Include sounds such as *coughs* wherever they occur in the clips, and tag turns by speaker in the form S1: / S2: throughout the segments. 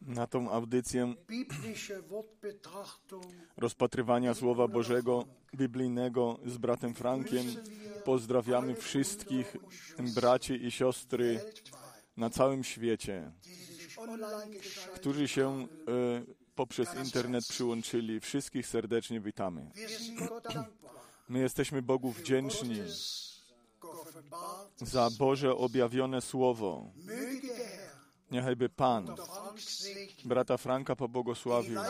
S1: na tą audycję rozpatrywania Słowa Bożego biblijnego z bratem Frankiem. Pozdrawiamy wszystkich braci i siostry na całym świecie, którzy się e, poprzez internet przyłączyli. Wszystkich serdecznie witamy. My jesteśmy Bogu wdzięczni za Boże objawione Słowo. Niechajby Pan brata Franka pobłogosławił,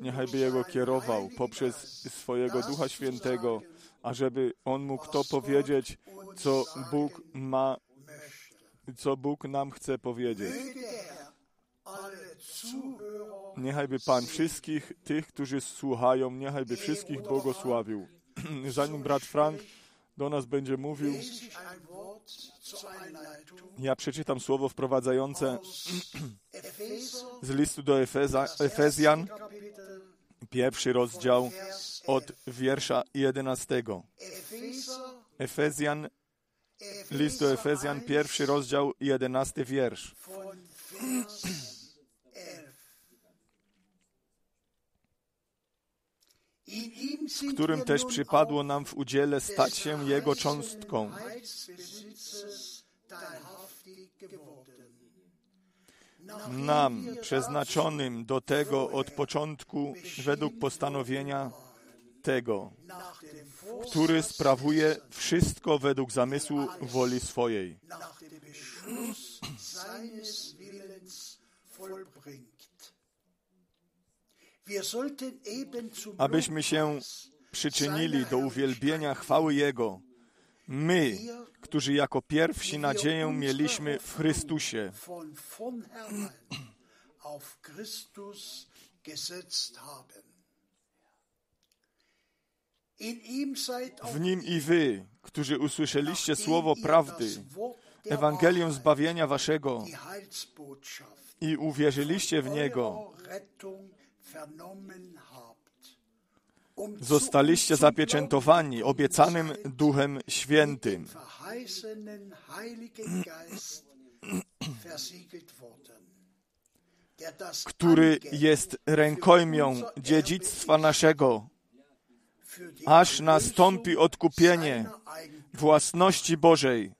S1: niechajby Jego kierował poprzez swojego Ducha Świętego, ażeby On mógł to powiedzieć, co Bóg ma, co Bóg nam chce powiedzieć. Niechajby Pan wszystkich tych, którzy słuchają, niechajby wszystkich błogosławił. *clears throat* Zanim brat Frank do nas będzie mówił, ja przeczytam słowo wprowadzające z listu do Efeza, Efezjan, pierwszy rozdział od wiersza 11. Efezjan, list do Efezjan, pierwszy rozdział, 11 wiersz. w którym też przypadło nam w udziale stać się Jego cząstką. Nam, przeznaczonym do tego od początku, według postanowienia tego, który sprawuje wszystko według zamysłu woli swojej abyśmy się przyczynili do uwielbienia chwały Jego. My, którzy jako pierwsi nadzieję mieliśmy w Chrystusie. W Nim i wy, którzy usłyszeliście słowo prawdy, Ewangelium zbawienia waszego i uwierzyliście w Niego, zostaliście zapieczętowani obiecanym Duchem Świętym, który jest rękojmią dziedzictwa naszego, aż nastąpi odkupienie własności Bożej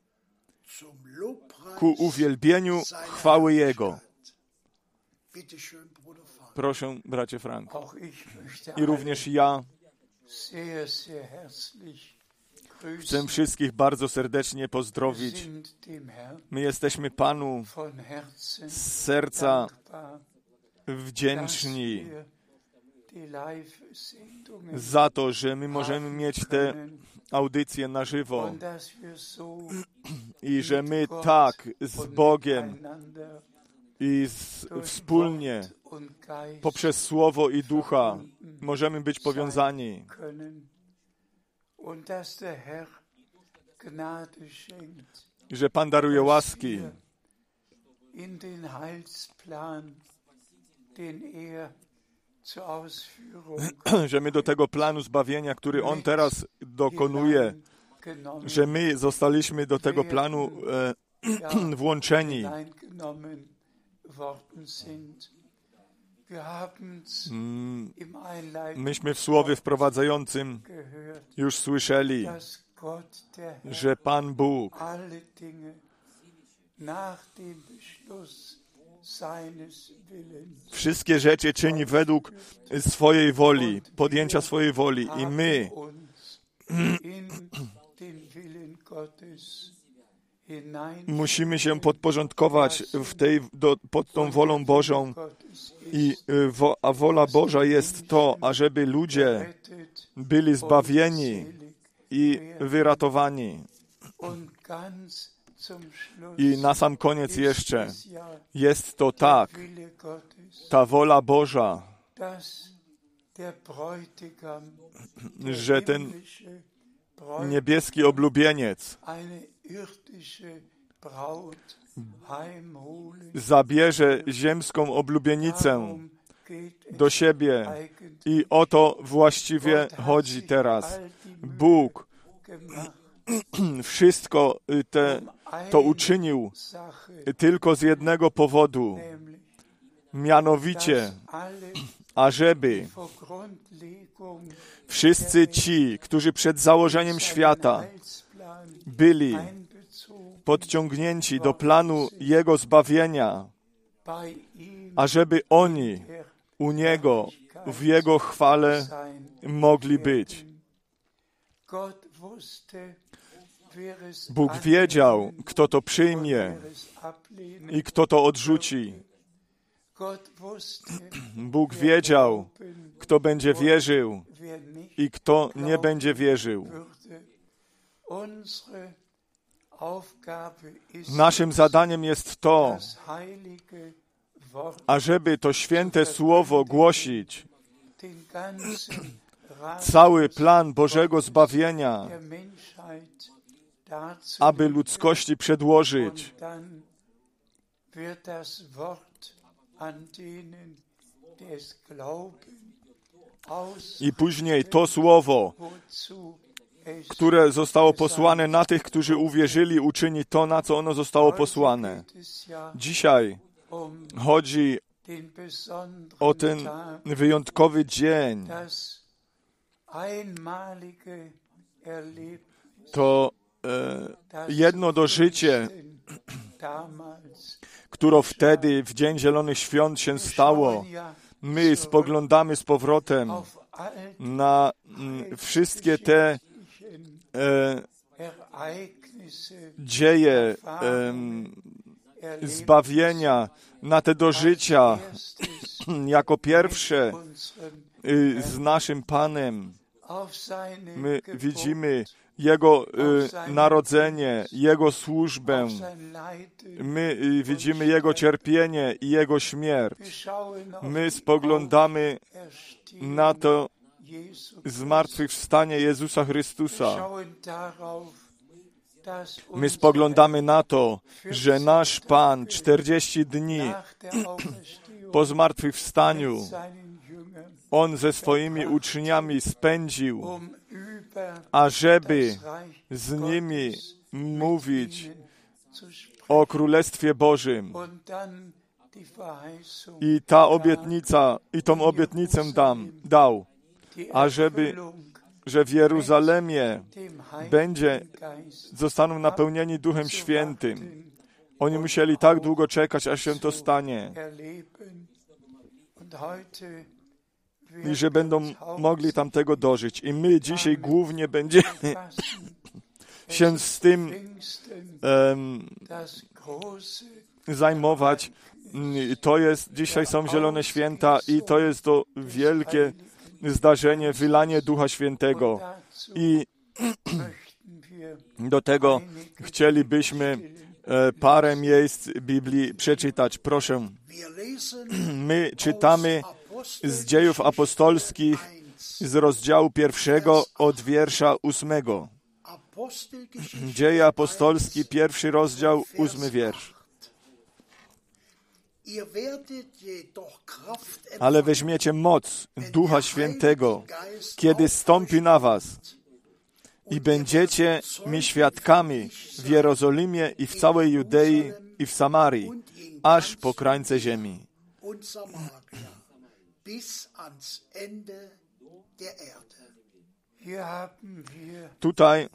S1: ku uwielbieniu chwały Jego. Proszę, bracie Frank. I również ja chcę wszystkich bardzo serdecznie pozdrowić. My jesteśmy Panu z serca wdzięczni za to, że my możemy mieć te audycje na żywo *clears throat* i że my tak z Bogiem i z, wspólnie poprzez Słowo i Ducha możemy być powiązani. Że Pan daruje łaski,
S2: er *clears throat*
S1: że my do tego planu zbawienia, który On teraz dokonuje, że my zostaliśmy do tego planu e, *clears throat* włączeni. Myśmy w Słowie wprowadzającym już słyszeli, że Pan Bóg wszystkie rzeczy czyni według swojej woli, podjęcia swojej woli i my musimy się podporządkować w tej, do, pod tą wolą Bożą i y, wo, a wola Boża jest to, ażeby ludzie byli zbawieni i wyratowani. I na sam koniec jeszcze jest to tak, ta wola Boża, że ten niebieski oblubieniec. Zabierze ziemską oblubienicę do siebie. I o to właściwie chodzi teraz. Bóg *clears throat* wszystko y, te,
S2: um
S1: to uczynił tylko z jednego powodu, mianowicie, ażeby wszyscy ci, którzy przed założeniem świata byli podciągnięci do planu Jego zbawienia, ażeby oni u Niego w Jego chwale mogli być. Bóg wiedział, kto to przyjmie i kto to odrzuci. *clears throat* Bóg wiedział, kto będzie wierzył i kto nie będzie wierzył. Naszym zadaniem jest to, ażeby to święte słowo głosić, cały plan Bożego zbawienia, aby ludzkości przedłożyć. I później to słowo, które zostało posłane na tych, którzy uwierzyli, uczyni to, na co ono zostało posłane. Dzisiaj
S2: um
S1: chodzi o ten wyjątkowy dzień. To e, jedno do które wtedy w Dzień Zielonych Świąt się stało. My spoglądamy z powrotem na mm, wszystkie te e, dzieje
S2: erlebt
S1: zbawienia, na te dożycia *clears throat* jako pierwsze y, z naszym Panem. My widzimy Jego y, narodzenie, Jego służbę. My y, widzimy Jego cierpienie i Jego śmierć. My spoglądamy na to zmartwychwstanie Jezusa Chrystusa. My spoglądamy na to, że nasz Pan 40 dni *clears throat* po zmartwychwstaniu On ze swoimi uczniami spędził, ażeby z nimi mówić o Królestwie Bożym. I ta obietnica, i tą obietnicę dam, dał, ażeby- że w Jeruzalemie będzie- zostaną napełnieni Duchem Świętym. Oni musieli tak długo czekać, aż się to stanie. I że będą mogli tamtego dożyć. I my dzisiaj głównie będziemy *laughs* się z tym
S2: große
S1: zajmować. To jest, dzisiaj są Zielone Święta i to jest to wielkie zdarzenie, wylanie Ducha Świętego. I *clears throat* do tego chcielibyśmy e, parę miejsc Biblii przeczytać. Proszę, *clears throat* my czytamy z dziejów apostolskich
S3: 1.
S1: z rozdziału pierwszego od wiersza ósmego. Dzieje apostolskie, pierwszy rozdział, ósmy wiersz. Ale weźmiecie moc Ducha Świętego, kiedy stąpi na was i będziecie mi świadkami w Jerozolimie i w całej Judei i w Samarii, aż po krańce ziemi.
S3: Bis ans Ende der Erde.
S1: Tutaj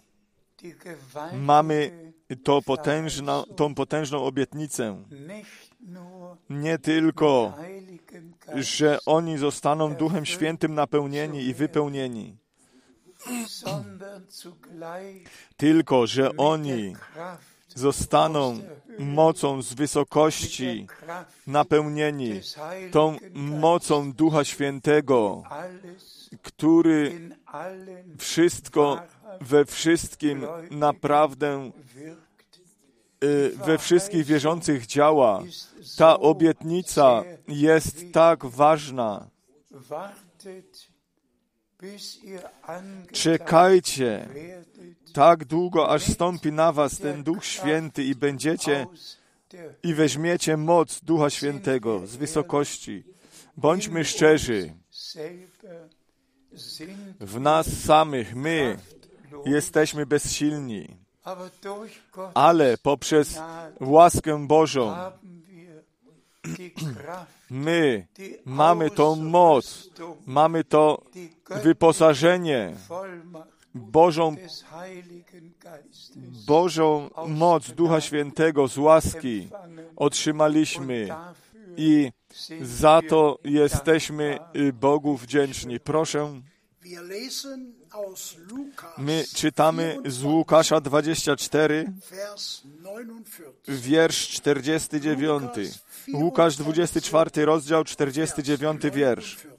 S1: mamy to potężna, tą potężną obietnicę. Nie tylko, że oni zostaną Duchem Świętym napełnieni i wypełnieni, tylko, że oni zostaną mocą z wysokości napełnieni tą mocą Ducha Świętego, który wszystko we wszystkim naprawdę y, we wszystkich wierzących działa. Ta obietnica jest tak ważna. Czekajcie. tak długo, aż stąpi na was ten Duch Święty i będziecie i weźmiecie moc Ducha Świętego z wysokości. Bądźmy szczerzy, w nas samych my jesteśmy bezsilni, ale poprzez łaskę Bożą my mamy tą moc, mamy to wyposażenie, Bożą, Bożą moc Ducha Świętego z łaski otrzymaliśmy i za to jesteśmy y, Bogu wdzięczni. Proszę, my czytamy z Łukasza 24,
S3: Vers 49.
S1: wiersz 49. Łukasz 24, rozdział 49, wiersz.
S3: 49.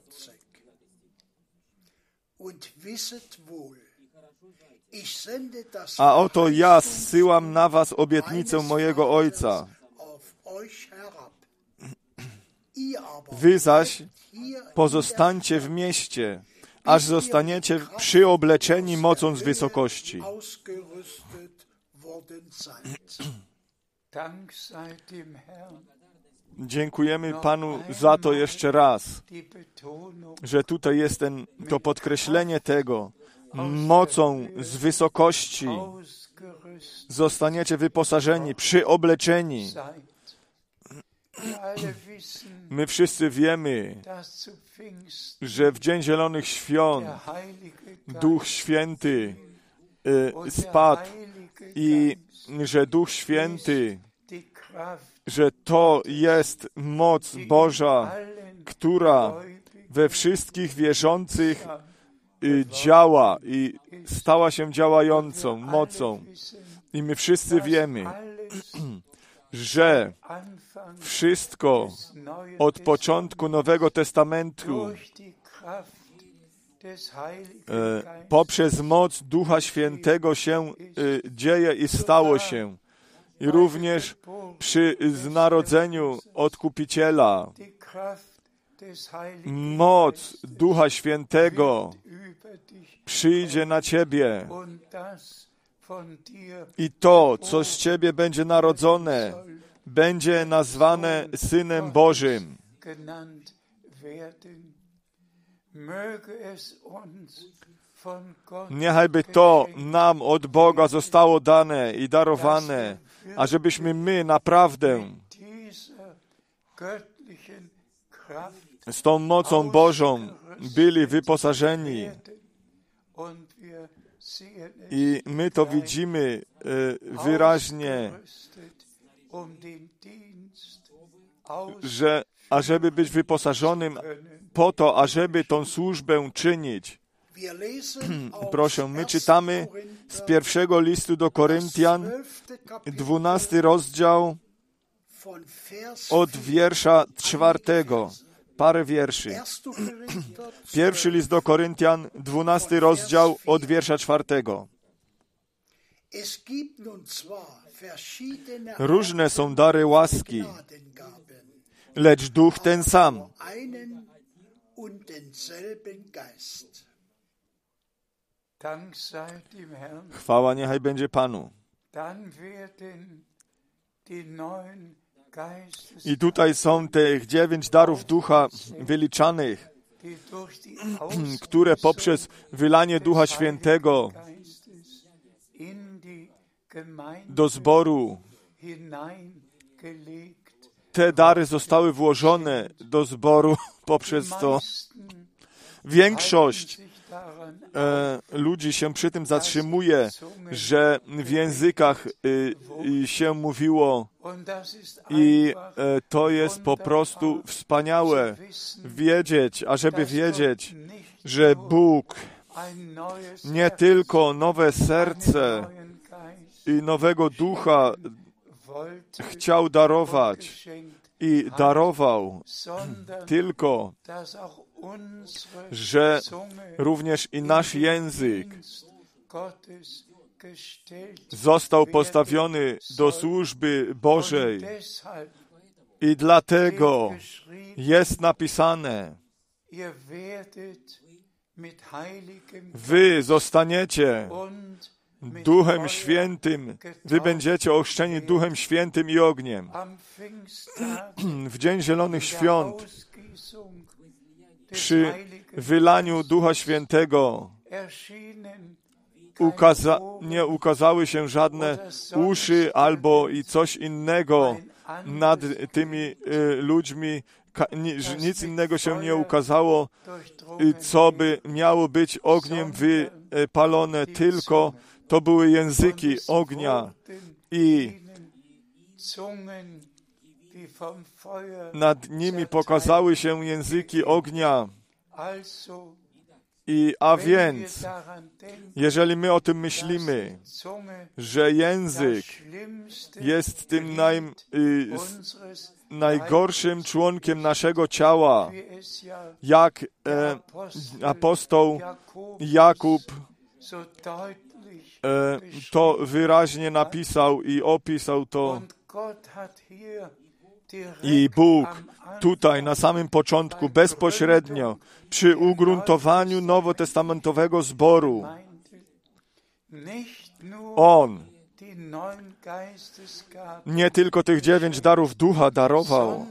S3: Und wisset wohl, ich sende das
S1: A oto ja zsyłam na was obietnicę mojego Ojca. Wy zaś pozostańcie w mieście, aż zostaniecie przyobleczeni mocą z wysokości.
S2: Dank sei dem Herrn
S1: Dziękujemy Panu za to jeszcze raz, że tutaj jest ten, to podkreślenie tego, mocą z wysokości. Zostaniecie wyposażeni, przyobleczeni. My wszyscy wiemy, że w Dzień Zielonych Świąt Duch Święty y, spadł i że Duch Święty, że to jest moc Boża, która we wszystkich wierzących y, działa i stała się działającą mocą. I my wszyscy wiemy, *clears throat* że wszystko od początku Nowego Testamentu e, poprzez moc Ducha Świętego się e, dzieje i stało się. I również przy znarodzeniu Odkupiciela moc Ducha Świętego przyjdzie na Ciebie i to, co z Ciebie będzie narodzone, będzie nazwane Synem Bożym. Niechajby to nam od Boga zostało dane i darowane, ażebyśmy my naprawdę z tą mocą Bożą byli wyposażeni. I my to widzimy e, wyraźnie, że ażeby być wyposażonym po to, ażeby tą służbę czynić. *clears throat* Proszę, my
S3: 1.
S1: czytamy z pierwszego listu do Koryntian,
S3: 12. Kapitel,
S1: dwunasty rozdział od
S3: 4.
S1: wiersza czwartego. Parę wierszy.
S3: 1. Korinther *clears throat*
S1: Pierwszy list do Koryntian, dwunasty rozdział od wiersza czwartego. Różne są dary łaski, lecz duch ten sam.
S3: einen und denselben Geist.
S2: Dank sei dem Herrn.
S1: Chwała niechaj będzie Panu. I tutaj są tych dziewięć darów ducha wyliczanych, które poprzez wylanie Ducha Świętego do zboru, te dary zostały włożone do zboru poprzez to. Większość e, ludzi się przy tym zatrzymuje, że w językach y, się mówiło i e, to jest po prostu wspaniałe wiedzieć, ażeby wiedzieć, że Bóg nie tylko nowe serce i nowego ducha chciał darować i darował, *clears throat* tylko że również i nasz język został postawiony do służby Bożej i dlatego jest napisane, wy zostaniecie Duchem Świętym, wy będziecie ochrzczeni Duchem Świętym i ogniem. *clears throat* W Dzień Zielonych Świąt, przy wylaniu Ducha Świętego, ukaza nie ukazały się żadne uszy albo i coś innego nad tymi y, ludźmi. Ka- nic innego się nie ukazało, co by miało być ogniem wypalone, tylko to były języki ognia i nad nimi pokazały się języki ognia. I a więc, jeżeli my o tym myślimy, że język jest tym naj, y, najgorszym członkiem naszego ciała, jak e, apostoł Jakub e, to wyraźnie napisał i opisał to. I Bóg tutaj na samym początku, bezpośrednio, przy ugruntowaniu nowotestamentowego zboru, On nie tylko tych dziewięć darów ducha darował,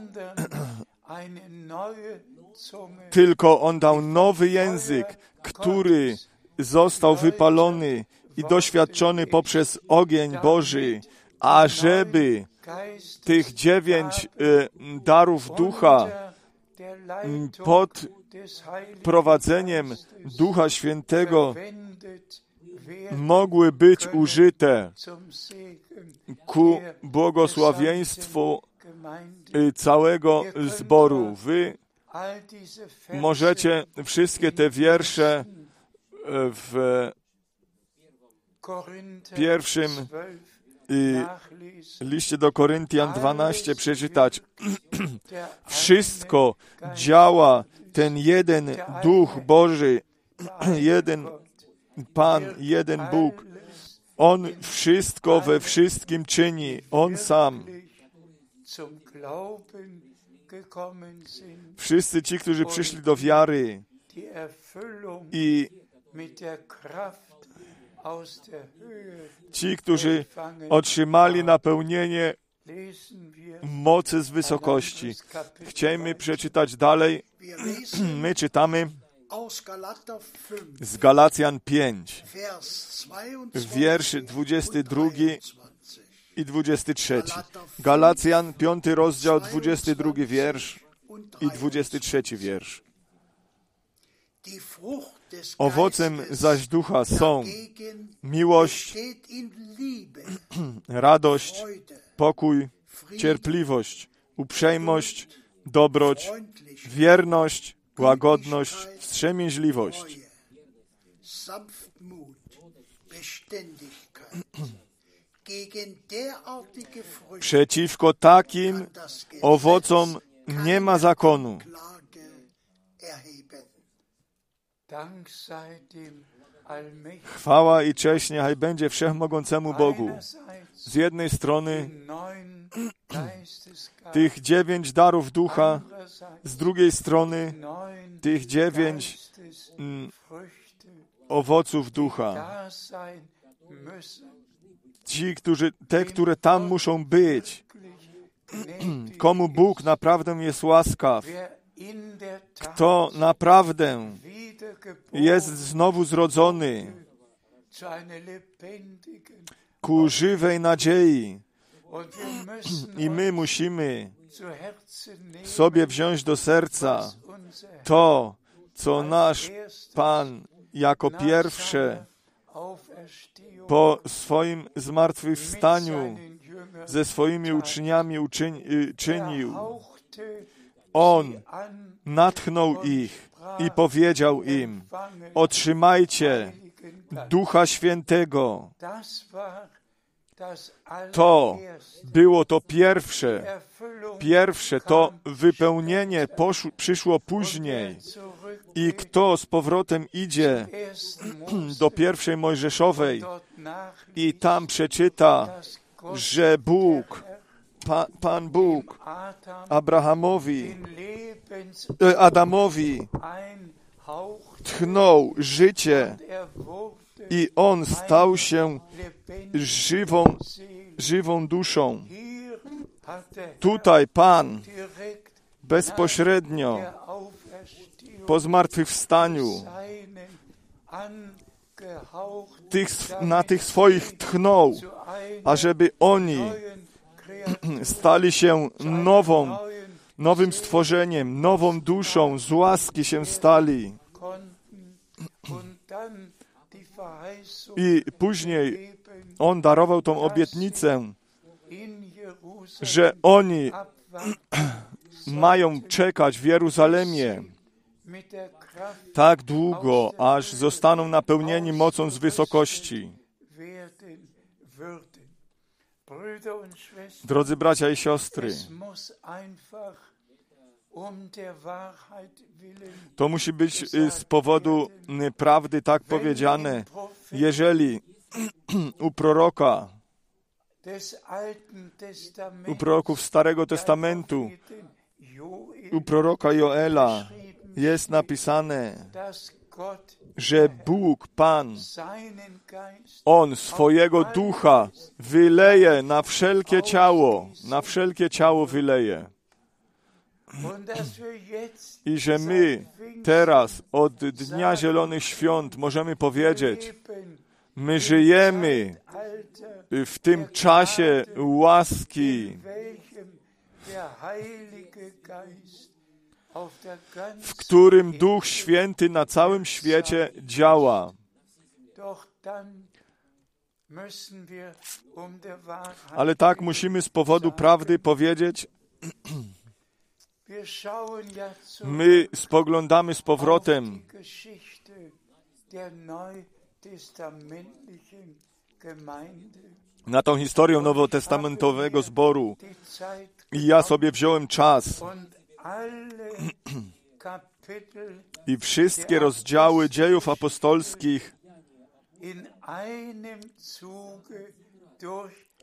S1: tylko On dał nowy język, który został wypalony i doświadczony poprzez ogień Boży, ażeby tych dziewięć e, darów ducha pod prowadzeniem Ducha Świętego mogły być użyte ku błogosławieństwu y, całego zboru. Wy możecie wszystkie te wiersze y, w pierwszym
S2: 12
S1: y,
S2: nachlesen.
S1: Liście do Koryntian 12 przeczytać. *clears throat* Wszystko działa ten jeden Duch Boży, *clears throat* jeden Pan, jeden Bóg. On wszystko we wszystkim czyni, On sam. Wszyscy ci, którzy przyszli do wiary i ci, którzy otrzymali napełnienie mocy z wysokości.
S2: weiter.
S1: przeczytać dalej. *clears throat* My czytamy
S3: aus Galater 5,
S1: z Galacjan 5,
S3: Vers 22
S1: wierszy 22
S3: und 23.
S1: i 23. Galacjan 5 rozdział 22 wiersz i 23 wiersz. Owocem zaś ducha są miłość, *clears throat* radość, pokój, cierpliwość, uprzejmość, dobroć, wierność, łagodność, wstrzemięźliwość. *clears throat* Przeciwko takim owocom nie ma zakonu.
S3: Klage erheben.
S2: Dank sei dem allmächtigen
S1: Chwała i cześć niechaj będzie wszechmogącemu Bogu. Z jednej strony tych dziewięć darów ducha, z drugiej strony tych dziewięć mm, owoców ducha. Ci, którzy, te, które tam muszą być, komu Bóg naprawdę jest łaskaw, kto naprawdę jest znowu zrodzony ku żywej nadziei. I my musimy sobie wziąć do serca to, co nasz Pan jako pierwsze po swoim zmartwychwstaniu ze swoimi uczniami uczyń, y, On natchnął ich i powiedział im: Otrzymajcie. Ducha Świętego. To było to pierwsze. Pierwsze to wypełnienie poszło, przyszło później. I kto z powrotem idzie *clears throat* do pierwszej Mojżeszowej i tam przeczyta, że Bóg, pa, Pan Bóg Abrahamowi, e, Adamowi tchnął życie
S2: er
S1: i on stał się żywą, żywą duszą. Tutaj Pan bezpośrednio po zmartwychwstaniu tych, na tych swoich tchnął, ażeby oni *clears throat* stali się nową, nowym stworzeniem, nową duszą, z łaski się stali. I później On darował tą obietnicę, że oni *clears throat* mają czekać w Jeruzalemie tak długo, aż zostaną napełnieni mocą z wysokości. Drodzy bracia i siostry,
S2: um
S1: to musi być y, z powodu y, prawdy tak powiedziane. Jeżeli *clears throat* u proroka, u proroków Starego Testamentu, u proroka Joela jest napisane, że Bóg, Pan, On swojego ducha wyleje na wszelkie ciało, na wszelkie ciało wyleje. I że my teraz od Dnia Zielonych Świąt możemy powiedzieć, my żyjemy w tym czasie łaski, w którym Duch Święty na całym świecie działa.
S2: Um
S1: Ale tak musimy z powodu prawdy powiedzieć, my spoglądamy z powrotem. na tą historię nowotestamentowego zboru. I ja sobie wziąłem czas i wszystkie rozdziały dziejów apostolskich,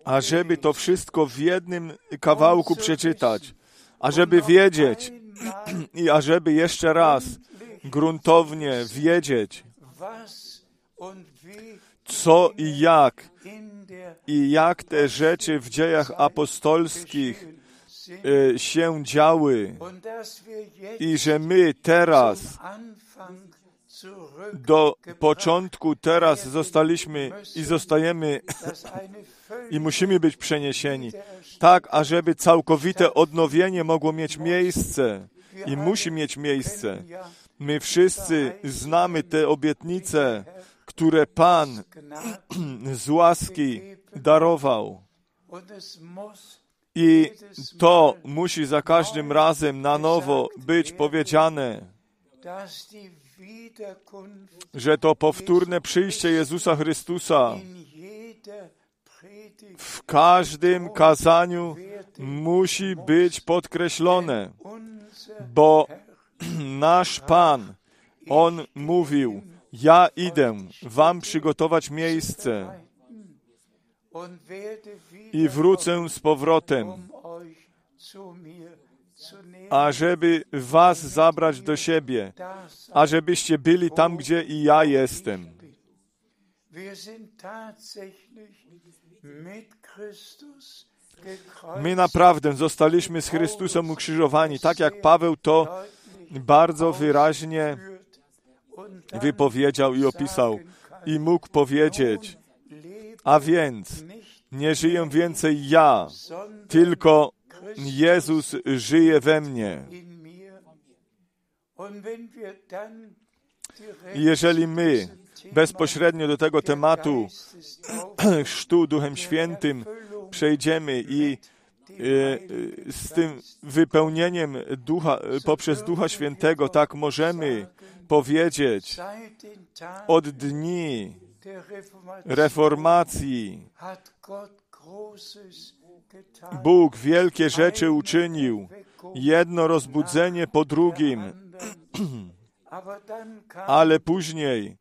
S1: ażeby to wszystko w jednym kawałku przeczytać, ażeby wiedzieć *clears throat* i ażeby jeszcze raz gruntownie wiedzieć, co i jak i jak te rzeczy w dziejach apostolskich się działy i że my teraz do początku teraz zostaliśmy i zostajemy *laughs* i musimy być przeniesieni, tak ażeby całkowite odnowienie mogło mieć miejsce i musi mieć miejsce. My wszyscy znamy te obietnice, które Pan *clears throat* z łaski darował. I to musi za każdym razem na nowo być powiedziane, że to powtórne przyjście Jezusa Chrystusa w każdym kazaniu musi być podkreślone, bo *clears throat* nasz Pan, On mówił, ja idę wam przygotować miejsce i wrócę z powrotem, ażeby was zabrać do siebie, ażebyście byli tam, gdzie i ja jestem. My naprawdę zostaliśmy z Chrystusem ukrzyżowani, tak jak Paweł to bardzo wyraźnie wypowiedział i opisał i mógł powiedzieć, a więc nie żyję więcej ja, tylko Jezus żyje we mnie. jeżeli my bezpośrednio do tego tematu *clears throat* chrztu Duchem Świętym przejdziemy i e, e, z tym wypełnieniem ducha, poprzez Ducha Świętego tak możemy powiedzieć od dni reformacji. Bóg wielkie rzeczy uczynił, jedno rozbudzenie po drugim, ale później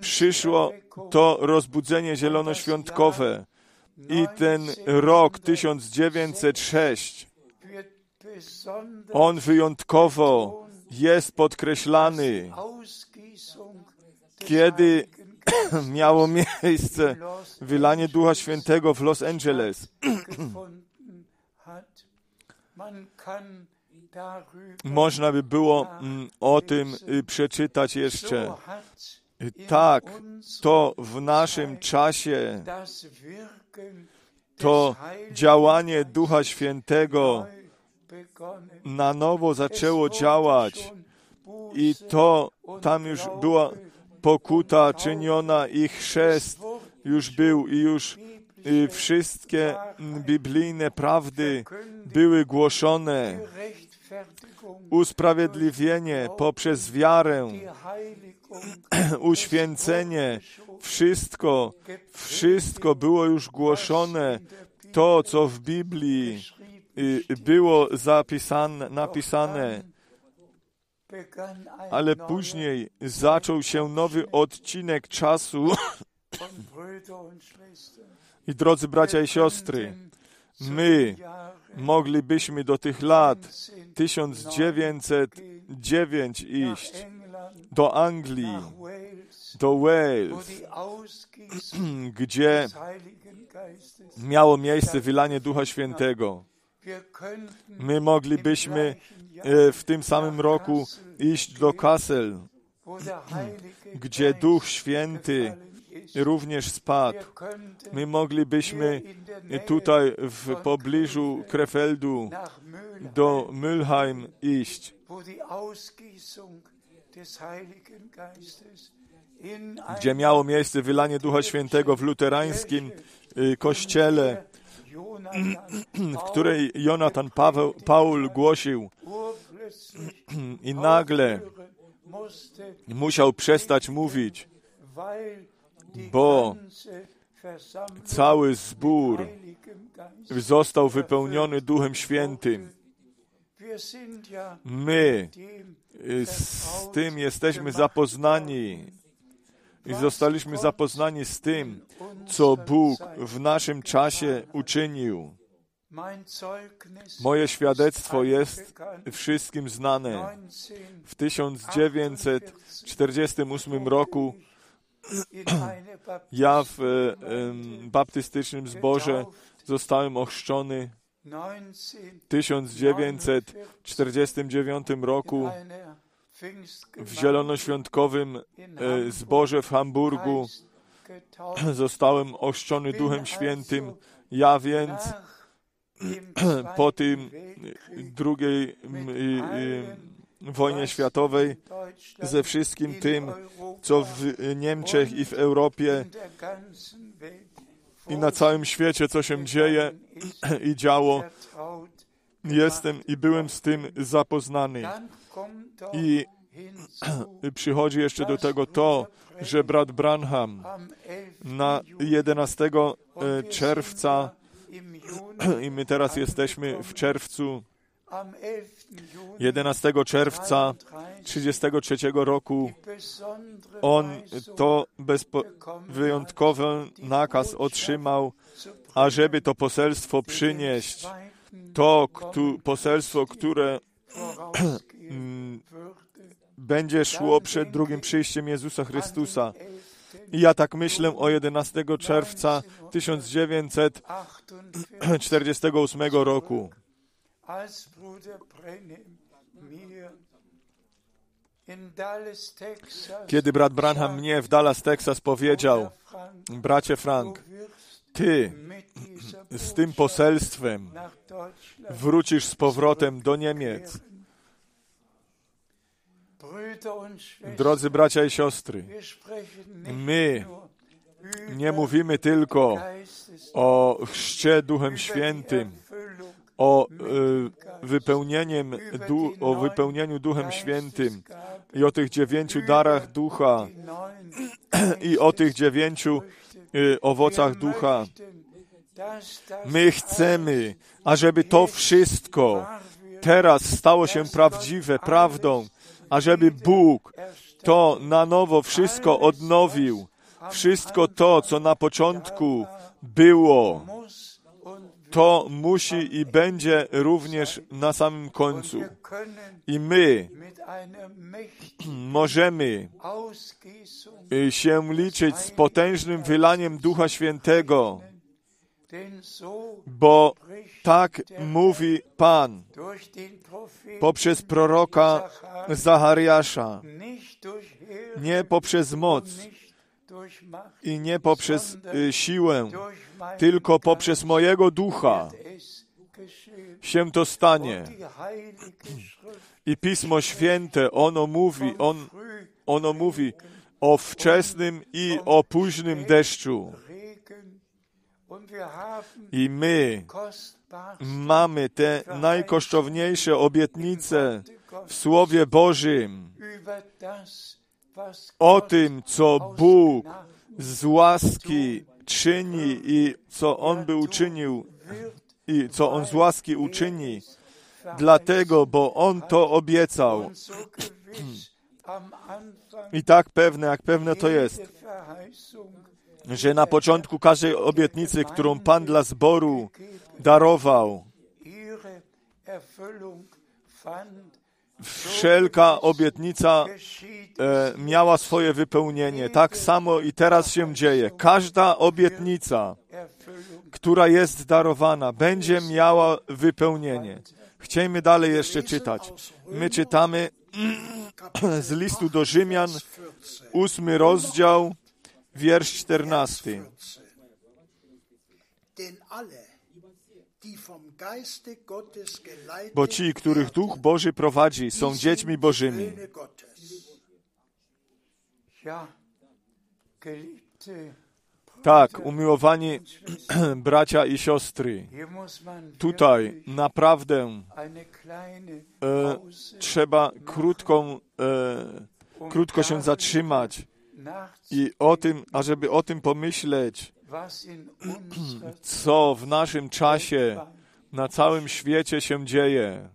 S1: przyszło to rozbudzenie zielonoświątkowe i ten rok 1906,
S2: wird besonders
S1: on wyjątkowo jest podkreślany, kiedy *coughs* miało miejsce wylanie Ducha Świętego w Los Angeles. *coughs* Można by było mm, o tym y, przeczytać jeszcze. Y, Tak, to w naszym czasie to działanie Ducha Świętego na nowo zaczęło działać i to tam już była pokuta czyniona i chrzest już był i już y, wszystkie biblijne prawdy były głoszone. Usprawiedliwienie poprzez wiarę, *clears throat* uświęcenie, wszystko, wszystko było już głoszone. To, co w Biblii y, było zapisane, napisane, ale później zaczął się nowy odcinek czasu. I drodzy bracia i siostry, my moglibyśmy do tych lat 1909 iść do Anglii, do Wales, *clears throat* gdzie miało miejsce wylanie Ducha Świętego. My moglibyśmy e, w tym samym roku iść do Kassel, gdzie Duch Święty również spadł. My moglibyśmy tutaj w pobliżu Krefeldu do Mülheim iść, gdzie miało miejsce wylanie Ducha Świętego w luterańskim y, kościele, *clears throat* w której Jonatan Paweł, Paul głosił *clears throat* i nagle musiał przestać mówić, bo cały zbór został wypełniony Duchem Świętym. My y, z tym jesteśmy zapoznani i zostaliśmy zapoznani z tym, co Bóg w naszym czasie uczynił. Moje świadectwo jest wszystkim znane.
S2: 19
S1: W 1948 roku ja w e, baptystycznym zborze zostałem ochrzczony 1949 roku w zielonoświątkowym e, zborze w Hamburgu zostałem ochrzczony Duchem Świętym. Ja więc *clears throat* po tym drugiej wojnie światowej ze wszystkim tym, co w Niemczech i w Europie i na całym świecie, co się dzieje *clears throat* i działo, jestem i byłem z tym zapoznany. I *clears throat* przychodzi jeszcze do tego to, że brat Branham na 11 e, czerwca, *clears throat* i my teraz jesteśmy w czerwcu, 11 czerwca 1933 roku, on to wyjątkowy nakaz otrzymał, ażeby to poselstwo przynieść, to ktu, poselstwo, które *clears throat* będzie szło przed drugim przyjściem Jezusa Chrystusa. I ja tak myślę o 11 czerwca 1948 roku. Kiedy brat Branham mnie w Dallas, Texas powiedział, bracie Frank, ty z tym poselstwem wrócisz z powrotem do Niemiec. Drodzy bracia i siostry, my nie mówimy tylko o chrzcie Duchem Świętym, o, y, wypełnieniem, du, o wypełnieniu Duchem Świętym i o tych dziewięciu darach Ducha *clears throat* i o tych dziewięciu y, owocach Ducha. My chcemy, ażeby to wszystko teraz stało się prawdziwe, prawdą, ażeby Bóg to na nowo wszystko odnowił. Wszystko to, co na początku było, to musi i będzie również na samym końcu. I my *clears throat* możemy się liczyć z potężnym wylaniem Ducha Świętego, bo tak mówi Pan poprzez proroka Zachariasza, nie poprzez moc i nie poprzez y, siłę, tylko poprzez mojego ducha się to stanie. I Pismo Święte, ono mówi, on, ono mówi o wczesnym i o późnym deszczu. I my mamy te najkosztowniejsze obietnice w Słowie Bożym. o tym, co Bóg z łaski czyni i co On by uczynił i co On z łaski uczyni, dlatego, bo On to obiecał. I tak pewne, jak pewne to jest, że na początku każdej obietnicy, którą Pan dla zboru darował, wszelka obietnica e, miała swoje wypełnienie. Tak samo i teraz się dzieje. Każda obietnica, która jest darowana, będzie miała wypełnienie. Chciejmy dalej jeszcze czytać. My czytamy *clears throat* z listu do Rzymian, ósmy rozdział, wiersz czternasty. Bo ci, których Duch Boży prowadzi, są dziećmi Bożymi. Tak, umiłowani *clears throat* bracia i siostry, tutaj naprawdę e, trzeba krótką, e, krótko się zatrzymać i o tym, ażeby o tym pomyśleć, *clears throat* co w naszym czasie na całym świecie się dzieje.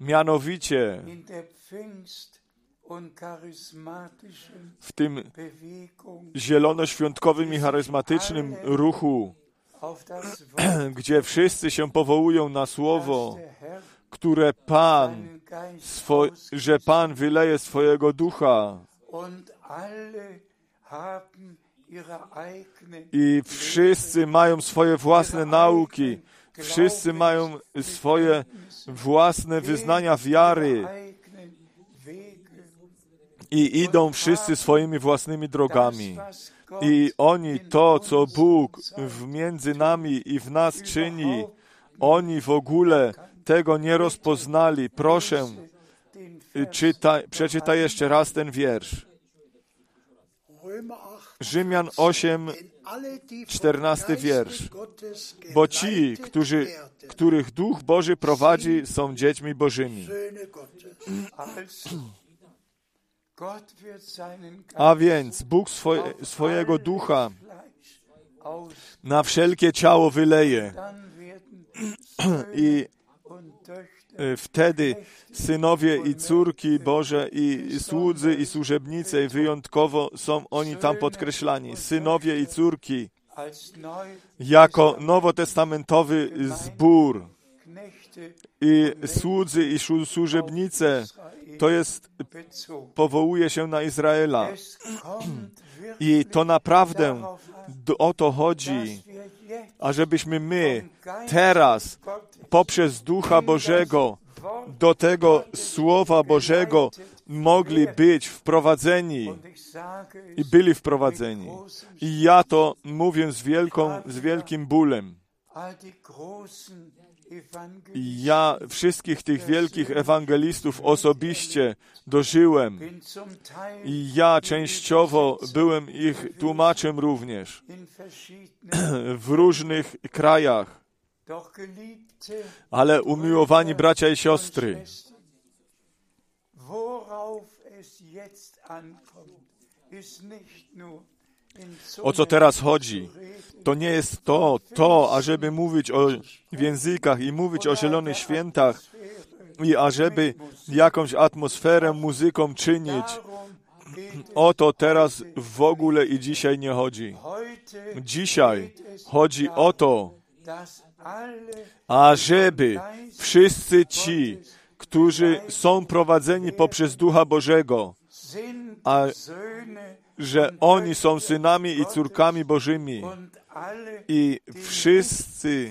S1: Mianowicie w tym zielonoświątkowym i charyzmatycznym ruchu, *clears throat* gdzie wszyscy się powołują na słowo, które Pan, swo, że Pan wyleje swojego ducha i wszyscy mają swoje własne nauki, Wszyscy mają swoje własne wyznania wiary i idą wszyscy swoimi własnymi drogami. I oni to, co Bóg w między nami i w nas czyni, oni w ogóle tego nie rozpoznali. Proszę, czytaj, przeczytaj jeszcze raz ten wiersz.
S3: Römer 8.
S1: Rzymian 8,
S3: Denn alle, die vom
S1: 14
S3: Geiste
S1: wiersz. Bo ci, którzy, których Duch Boży prowadzi, są dziećmi Bożymi. A więc Bóg swoje, swojego ducha na wszelkie ciało wyleje i wtedy synowie i córki Boże i słudzy i służebnice wyjątkowo są oni tam podkreślani. Synowie i córki jako nowotestamentowy zbór i słudzy i słu- służebnice to jest, powołuje się na Izraela. I to naprawdę o to chodzi, ażebyśmy my teraz poprzez Ducha Bożego do tego Słowa Bożego mogli być wprowadzeni i byli wprowadzeni. I ja to mówię z, wielką, z wielkim bólem. Ja wszystkich tych wielkich ewangelistów osobiście dożyłem. I ja częściowo byłem ich tłumaczem również *clears throat* w różnych krajach. Ale umiłowani bracia i siostry, o co teraz chodzi? To nie jest to, to, ażeby mówić o w językach i mówić o zielonych świętach i ażeby jakąś atmosferę muzyką czynić. O to teraz w ogóle i dzisiaj nie chodzi. Dzisiaj chodzi o to, ażeby wszyscy ci, którzy są prowadzeni poprzez Ducha Bożego, a że oni są synami i córkami Bożymi i wszyscy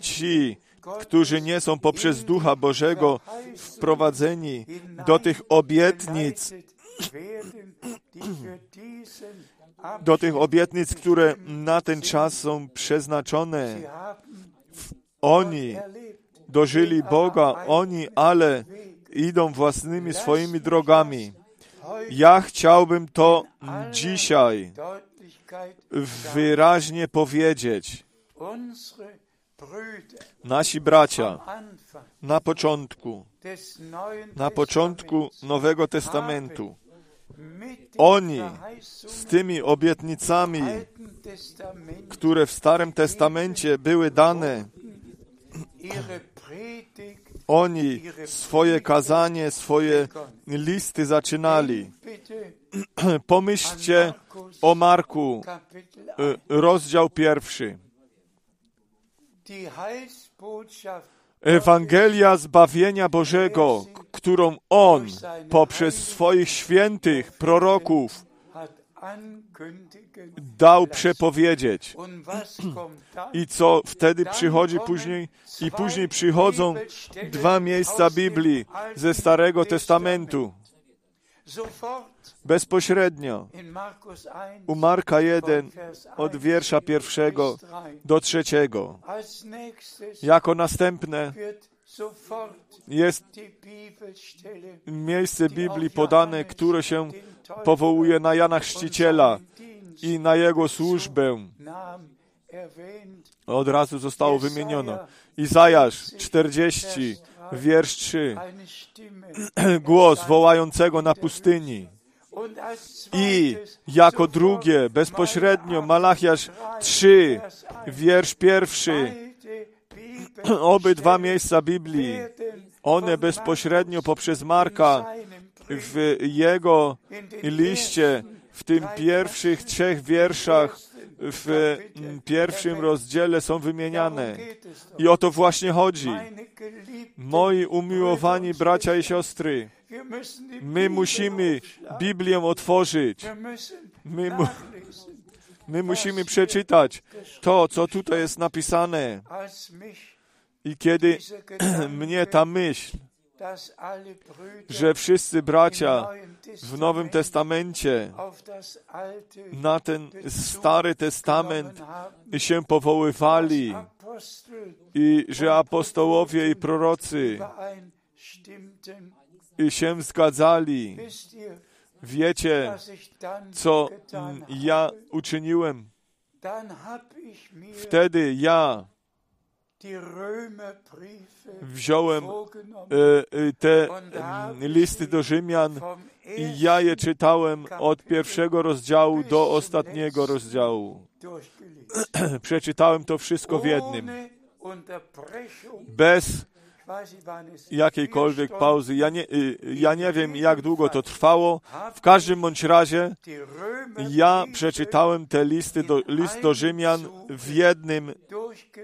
S1: ci, którzy nie są poprzez Ducha Bożego wprowadzeni do tych obietnic, do tych obietnic, które na ten czas są przeznaczone. Oni dożyli Boga, oni ale idą własnymi swoimi drogami. Ja chciałbym to dzisiaj wyraźnie powiedzieć. Nasi bracia na początku, na początku Nowego Testamentu, oni z tymi obietnicami, które w Starym Testamencie były dane, oni swoje kazanie, swoje listy zaczynali. *clears throat* Pomyślcie o Marku, y, rozdział pierwszy. Ewangelia zbawienia Bożego, którą On poprzez swoich świętych proroków dał przepowiedzieć. I co wtedy przychodzi później? I później przychodzą dwa miejsca Biblii ze Starego Testamentu. Bezpośrednio
S2: in Markus 1
S1: u Marka 1
S2: von Vers 1
S1: od wiersza pierwszego
S2: bis 3.
S1: do trzeciego. Jako następne jest miejsce Biblii podane, które się powołuje na Jana Chrzciciela i na jego służbę. Od razu zostało wymieniono. Izajasz 40, wiersz 3.
S2: Eine Stimme.
S1: Głos wołającego na pustyni. I jako drugie, bezpośrednio, Malachiasz 3, wiersz pierwszy. *clears throat* Obydwa miejsca Biblii, one bezpośrednio poprzez Marka w jego liście, w tym pierwszych trzech wierszach, w mm, pierwszym rozdziale są wymieniane. I o to właśnie chodzi. Moi umiłowani bracia i siostry, my musimy. Biblię otworzyć. My mu-. *laughs* My musimy przeczytać to, co tutaj jest napisane. I kiedy *clears throat* mnie ta myśl, że wszyscy bracia w Nowym Testamencie na ten Stary Testament się powoływali i że apostołowie i prorocy się zgadzali. Wiecie, co ja uczyniłem? Wtedy ja wziąłem e, e, te listy do Rzymian i ja je czytałem od pierwszego rozdziału do ostatniego rozdziału. *clears throat* Przeczytałem to wszystko w jednym, bez Jakiejkolwiek pauzy. Ja nie, y, ja nie wiem, jak długo to trwało. W każdym bądź razie ja przeczytałem te listy do, list do Rzymian w jednym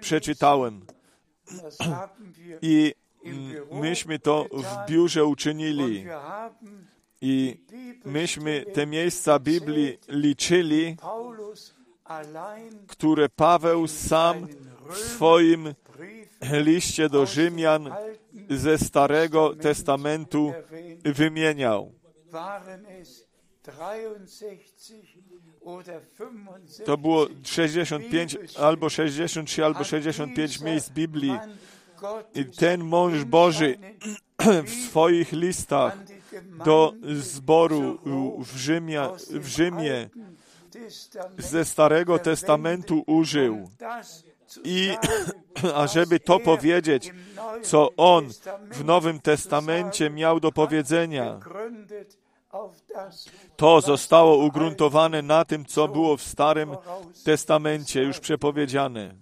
S1: przeczytałem. I myśmy to w biurze uczynili. I myśmy te miejsca Biblii liczyli, które Paweł sam w swoim liście do Rzymian ze Starego Testamentu wymieniał.
S2: Waren es 63 oder 65
S1: To było 65 albo 63 albo 65 miejsc Biblii. I ten mąż Boży w swoich listach do zboru w, Rzymie, w Rzymie ze Starego Testamentu użył. I *clears throat* ażeby to powiedzieć, co on w Nowym Testamencie miał do powiedzenia. To zostało ugruntowane na tym, co było w Starym Testamencie, już przepowiedziane.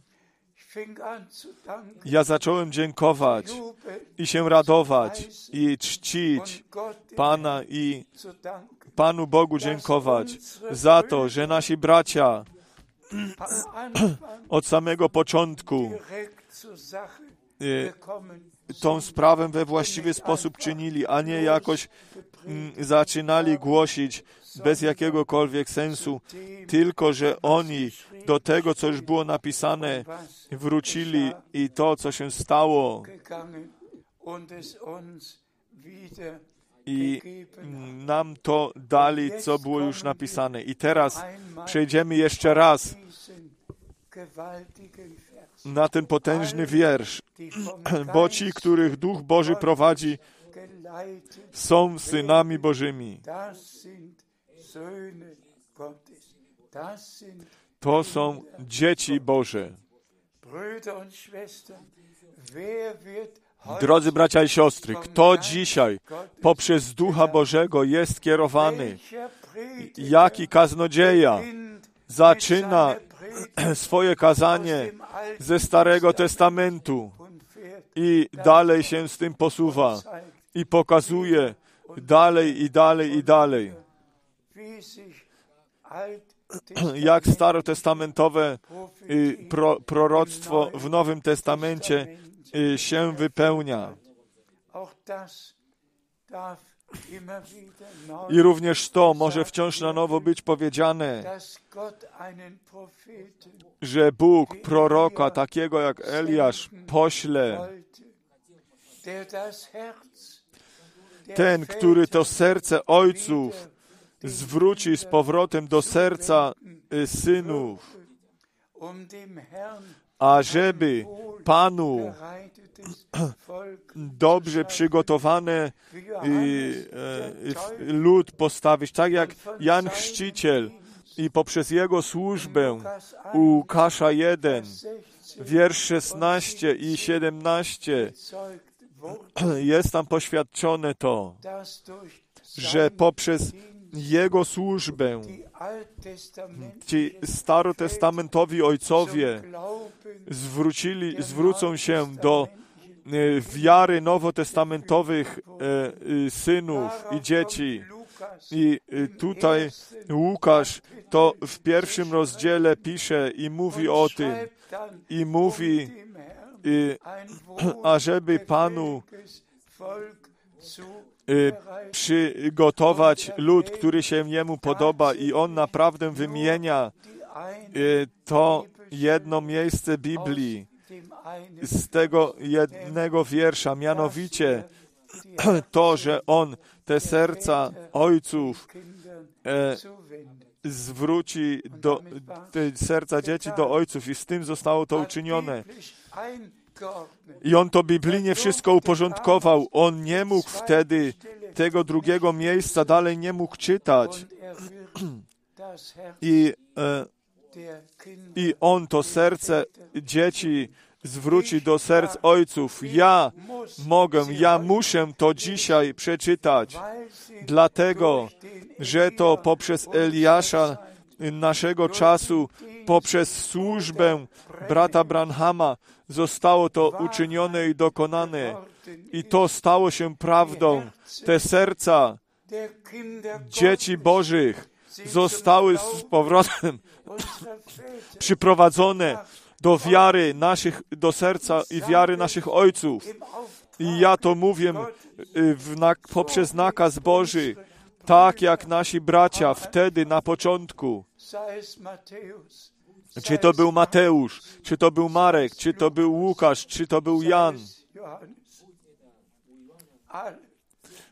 S1: Ja zacząłem dziękować i się radować i czcić Pana i. Panu Bogu dziękować za to, że nasi bracia *clears throat* od samego początku y, tą sprawę we właściwy sposób czynili, a nie jakoś mm, zaczynali głosić bez jakiegokolwiek sensu, tylko że oni do tego, co już było napisane, wrócili i to, co się stało, i nam to dali, co było już napisane. I teraz przejdziemy jeszcze raz na ten potężny wiersz, *clears throat* bo ci, których Duch Boży prowadzi, są synami Bożymi. To są dzieci Boże. Drodzy bracia i siostry, kto dzisiaj poprzez Ducha Bożego jest kierowany, jaki kaznodzieja zaczyna *clears throat* swoje kazanie ze Starego Testamentu i dalej się z tym posuwa i pokazuje dalej i dalej i dalej, *clears throat* jak starotestamentowe y, pro, proroctwo w Nowym Testamencie się wypełnia. I również to może wciąż na nowo być powiedziane, że Bóg proroka takiego jak Eliasz pośle, ten, który to serce ojców zwróci z powrotem do serca y, synów,
S2: um
S1: ażeby Panu dobrze y,
S2: Johannes
S1: e, lud postawić, tak jak Jan Chrzciciel i poprzez jego służbę u Łukasza 1,
S2: 16
S1: wiersz 16 i 17
S2: bezeugt wurde,
S1: jest tam poświadczone to, że poprzez jego służbę. Ci starotestamentowi ojcowie zwrócili, zwrócą się do e, wiary nowotestamentowych e, synów i dzieci. I e, tutaj Łukasz to w pierwszym rozdziale pisze i mówi o tym, i mówi, i, *clears throat* ażeby Panu y, przygotować lud, który się jemu podoba i on naprawdę wymienia y, to jedno miejsce Biblii z tego jednego wiersza, mianowicie *clears throat* to, że On te serca ojców e, zwróci do, serca dzieci do ojców i z tym zostało to uczynione. I on to biblijnie wszystko uporządkował. On nie mógł wtedy tego drugiego miejsca dalej nie mógł czytać. I, e, I on to serce dzieci zwróci do serc ojców. Ja mogę, ja muszę to dzisiaj przeczytać, dlatego, że to poprzez Eliasza naszego czasu, poprzez służbę brata Branhama zostało to uczynione i dokonane. I to stało się prawdą. Te serca dzieci Bożych zostały z powrotem przyprowadzone do wiary naszych, do serca i wiary naszych ojców. I ja to mówię w, na, poprzez nakaz Boży, tak jak nasi bracia wtedy na początku. Czy to był Mateusz, czy to był Marek, czy to był Łukasz, czy to był Jan.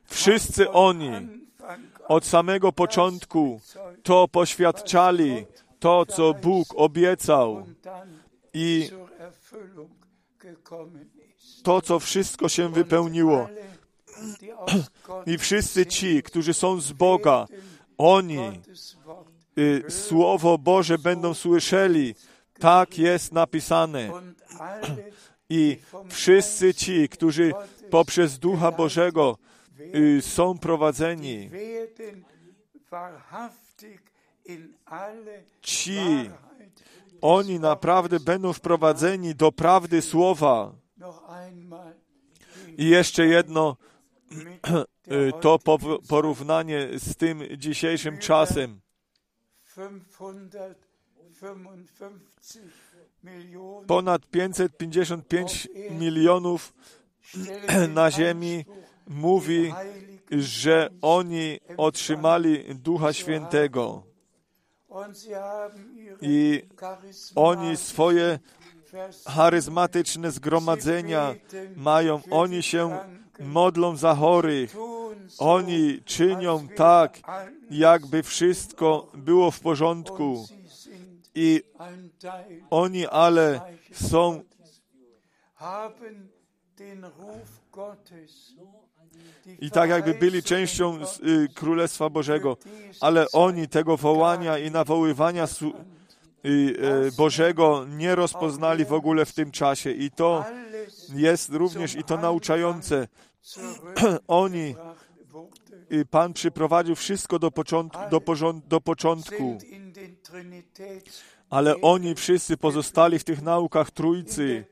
S1: Wszyscy oni od samego początku to poświadczali, to co Bóg obiecał i to, co wszystko się wypełniło. I wszyscy ci, którzy są z Boga, oni y, Słowo Boże będą słyszeli. Tak jest napisane. I wszyscy ci, którzy poprzez Ducha Bożego y, są prowadzeni, ci, oni naprawdę będą wprowadzeni do prawdy słowa. I jeszcze jedno, *clears throat* to porównanie z tym dzisiejszym czasem. Ponad 555 milionów *clears throat* na ziemi mówi, że oni otrzymali Ducha Świętego. I oni swoje charyzmatyczne zgromadzenia mają. Oni się modlą za chorych. Oni czynią tak, jakby wszystko było w porządku. I oni ale są i tak jakby byli częścią y, Królestwa Bożego, ale oni tego wołania i nawoływania y, y, Bożego nie rozpoznali w ogóle w tym czasie. I to jest również i to nauczające. *clears throat* oni, y, Pan przyprowadził wszystko do, początku, do, porząd, do początku, ale oni wszyscy pozostali w tych naukach Trójcy.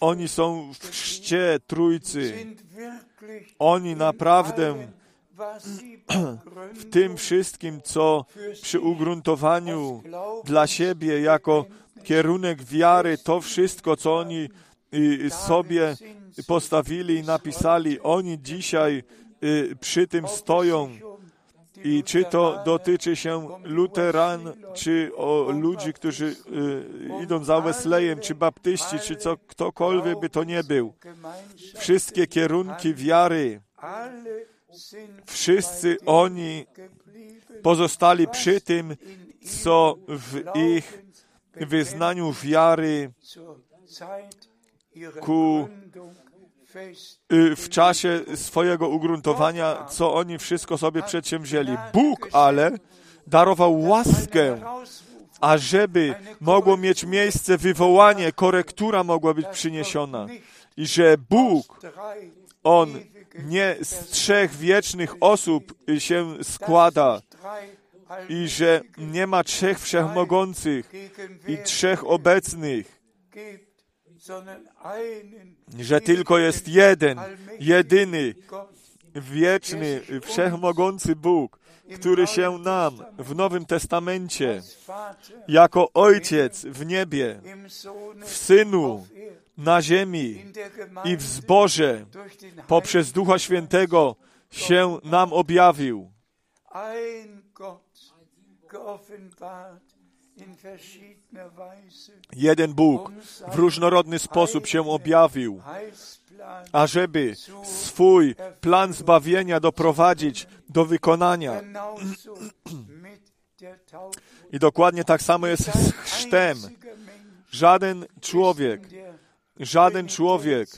S1: Oni są w chrzcie Trójcy. Oni naprawdę *clears throat* w tym wszystkim, co przy ugruntowaniu dla siebie jako kierunek wiary, to wszystko, co oni sobie postawili i napisali, oni dzisiaj y, przy tym stoją. I czy to dotyczy się luteran, czy ludzi, którzy y, idą za Wesleyem, czy baptyści, czy co, ktokolwiek by to nie był. Wszystkie kierunki wiary, wszyscy oni pozostali przy tym, co w ich wyznaniu wiary ku Y, w czasie swojego ugruntowania, co oni wszystko sobie przedsięwzięli. Bóg ale darował łaskę, ażeby mogło mieć miejsce wywołanie, korektura mogła być przyniesiona. I że Bóg, On nie z trzech wiecznych osób się składa i że nie ma trzech wszechmogących i trzech obecnych, że tylko jest jeden, jedyny, wieczny, wszechmogący Bóg, który się nam w Nowym Testamencie jako Ojciec w niebie, w Synu na ziemi i w zborze poprzez Ducha Świętego się nam objawił. Jeden Bóg w różnorodny sposób się objawił, ażeby swój plan zbawienia doprowadzić do wykonania. I dokładnie tak samo jest z chrztem. Żaden człowiek, żaden człowiek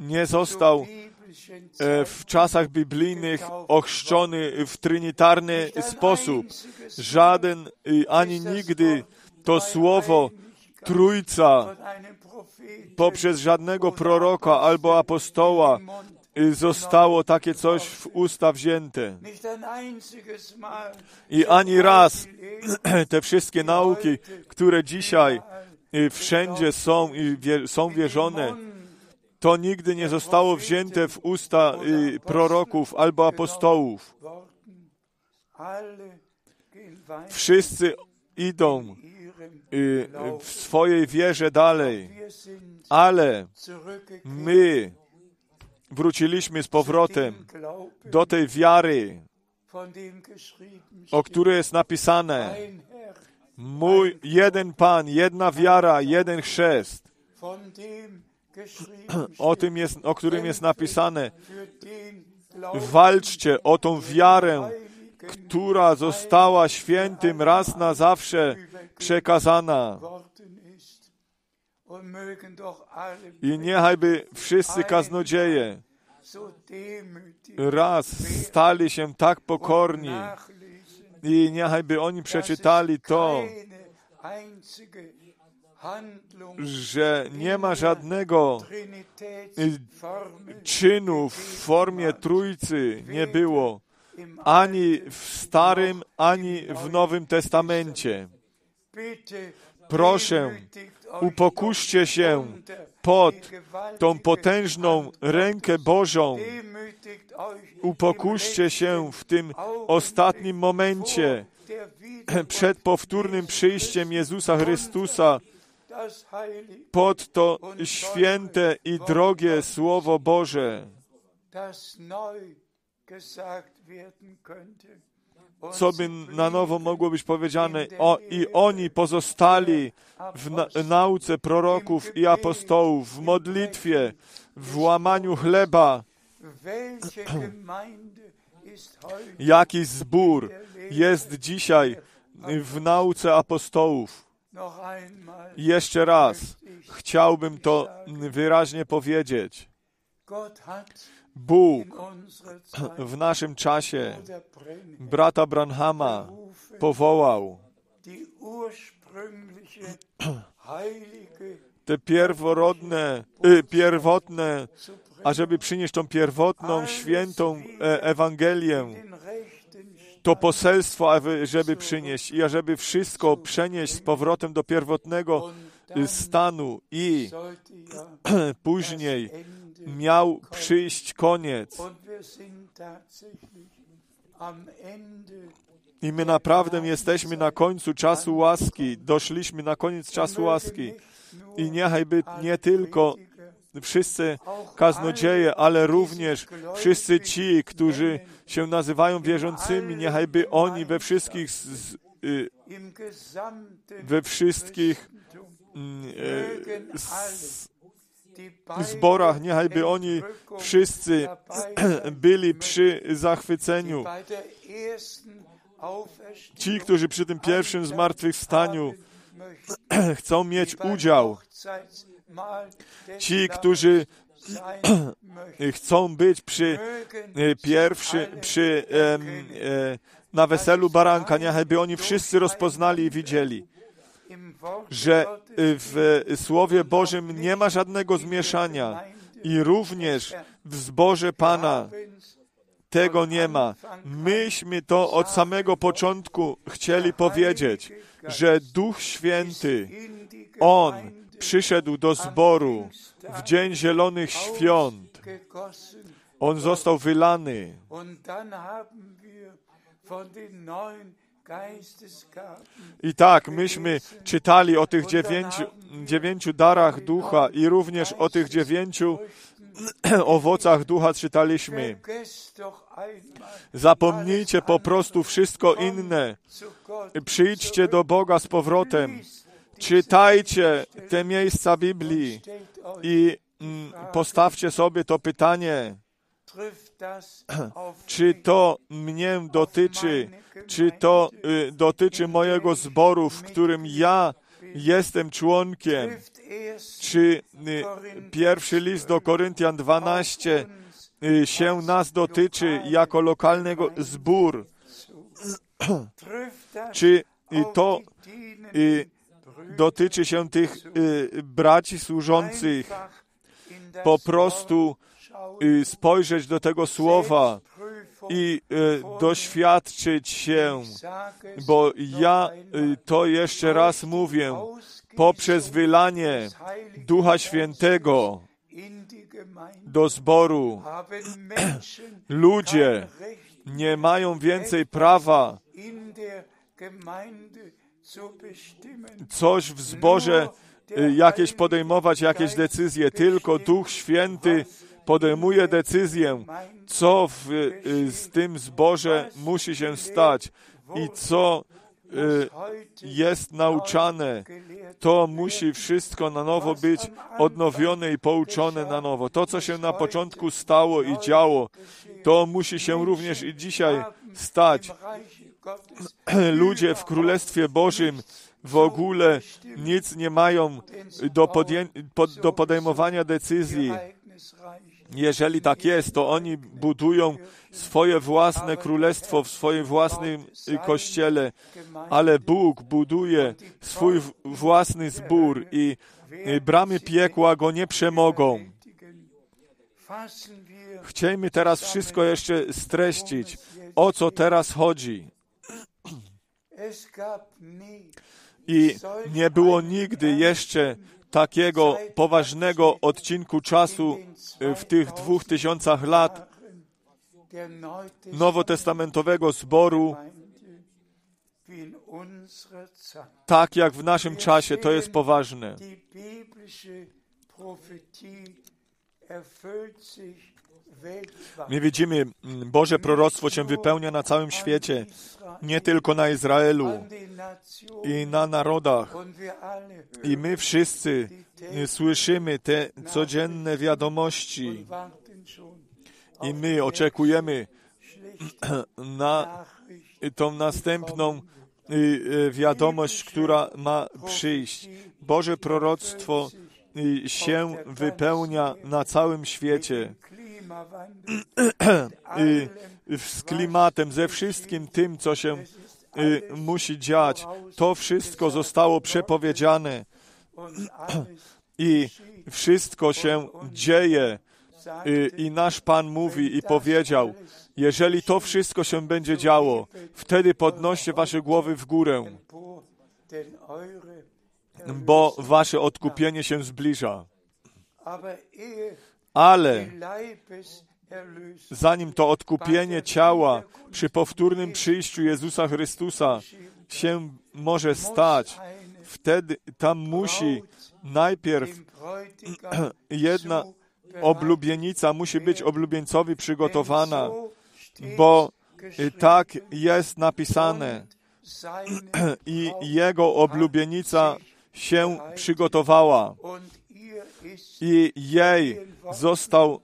S1: nie został w czasach biblijnych ochrzczony w trinitarny sposób. Żaden y, ani nigdy to słowo Trójca poprzez żadnego proroka albo apostoła y, zostało takie coś w usta wzięte. I ani raz *clears throat* te wszystkie nauki, które dzisiaj y, wszędzie są i są wierzone, to nigdy nie zostało wzięte w usta y, proroków albo apostołów. Wszyscy idą y, w swojej wierze dalej, ale my wróciliśmy z powrotem do tej wiary, o której jest napisane: Mój jeden Pan, jedna wiara, jeden chrzest. O tym jest, o którym jest napisane: Walczcie o tą wiarę, która została świętym raz na zawsze przekazana. I niechajby wszyscy kaznodzieje raz stali się tak pokorni i niechajby oni przeczytali to, że nie ma żadnego czynu w formie Trójcy nie było ani w Starym, ani w Nowym Testamencie. Proszę, Upokurzcie się pod tą potężną rękę Bożą.
S2: Im
S1: się w tym ostatnim momencie przed powtórnym przyjściem Jezusa Chrystusa pod to święte i drogie Słowo Boże, co by na nowo mogło być powiedziane, o, i oni pozostali w na, nauce proroków i apostołów, w modlitwie, w łamaniu chleba, jaki zbór jest dzisiaj w nauce apostołów. Jeszcze raz. chciałbym to wyraźnie powiedzieć. Bóg w naszym czasie brata Branhama powołał. *clears throat* te pierworodne, y, pierwotne, ażeby przynieść tą pierwotną, świętą e, Ewangelię, to poselstwo, żeby przynieść i ażeby wszystko przenieść z powrotem do pierwotnego y, stanu i *clears throat* później miał przyjść koniec. I my naprawdę jesteśmy na końcu czasu łaski, doszliśmy na koniec czasu łaski. I niechajby nie tylko wszyscy kaznodzieje, ale również wszyscy ci, którzy się nazywają wierzącymi, niechajby oni we wszystkich, y, we wszystkich mm,
S2: bei
S1: zborach, niechajby oni wszyscy *clears throat* byli przy zachwyceniu. Ci, którzy przy tym pierwszym zmartwychwstaniu *clears throat* chcą mieć udział, ci, którzy *clears throat* chcą być przy e, pierwszy, przy, e, na weselu baranka, niechajby oni wszyscy rozpoznali i widzieli, że e, w Słowie Bożym nie ma żadnego zmieszania i również w zborze Pana tego nie ma. Myśmy to od samego początku chcieli powiedzieć, że Duch Święty, On przyszedł do zboru w Dzień Zielonych Świąt. On został wylany. I tak, myśmy czytali o tych dziewięciu, dziewięciu darach ducha i również o tych dziewięciu *clears throat* owocach ducha czytaliśmy. Zapomnijcie po prostu wszystko inne. Przyjdźcie do Boga z powrotem. Czytajcie te miejsca Biblii i mm, postawcie sobie to pytanie, *clears throat* czy to mnie dotyczy, czy to y, dotyczy mojego zboru, w którym ja jestem członkiem. Czy y, pierwszy list do Koryntian 12 y, się nas dotyczy jako lokalnego zbór? *clears throat* Czy to dotyczy się tych y, braci służących? Po prostu y, spojrzeć do tego słowa i y, doświadczyć się, bo ja to jeszcze raz mówię, poprzez wylanie Ducha Świętego do zboru *clears throat* ludzie nie mają więcej prawa coś w zborze y, jakieś podejmować, jakieś decyzje. Tylko Duch Święty podejmuje decyzję, co w, y, z tym zborze musi się stać i co y, jest nauczane. To musi wszystko na nowo być odnowione i pouczone na nowo. To, co się na początku stało i działo, to musi się również i dzisiaj stać. *clears throat* Ludzie w Królestwie Bożym w ogóle nic nie mają do, podję- pod, do podejmowania decyzji. Jeżeli tak jest, to oni budują swoje własne królestwo w swoim własnym kościele, ale Bóg buduje swój własny zbór i bramy piekła go nie przemogą. Chciejmy teraz wszystko jeszcze streścić. O co teraz chodzi? I nie było nigdy jeszcze takiego poważnego odcinku czasu y, w tych dwóch tysiącach lat nowotestamentowego zboru, tak jak w naszym czasie. To jest poważne. My widzimy, mm, Boże proroctwo się wypełnia na całym świecie, nie tylko na Izraelu i na narodach. I my wszyscy y, słyszymy te codzienne wiadomości i my oczekujemy *clears throat* na tą następną y, y, wiadomość, która ma przyjść. Boże proroctwo się wypełnia na całym świecie z klimatem, ze wszystkim tym, co się y, musi dziać. To wszystko zostało przepowiedziane i wszystko się dzieje. Y, I nasz Pan mówi i powiedział, jeżeli to wszystko się będzie działo, wtedy podnoście wasze głowy w górę, bo wasze odkupienie się zbliża. Ale zanim to odkupienie ciała przy powtórnym przyjściu Jezusa Chrystusa się może stać, wtedy tam musi najpierw *clears throat* jedna oblubienica musi być oblubieńcowi przygotowana, bo tak jest napisane. *clears throat* i jego oblubienica się przygotowała i jej został,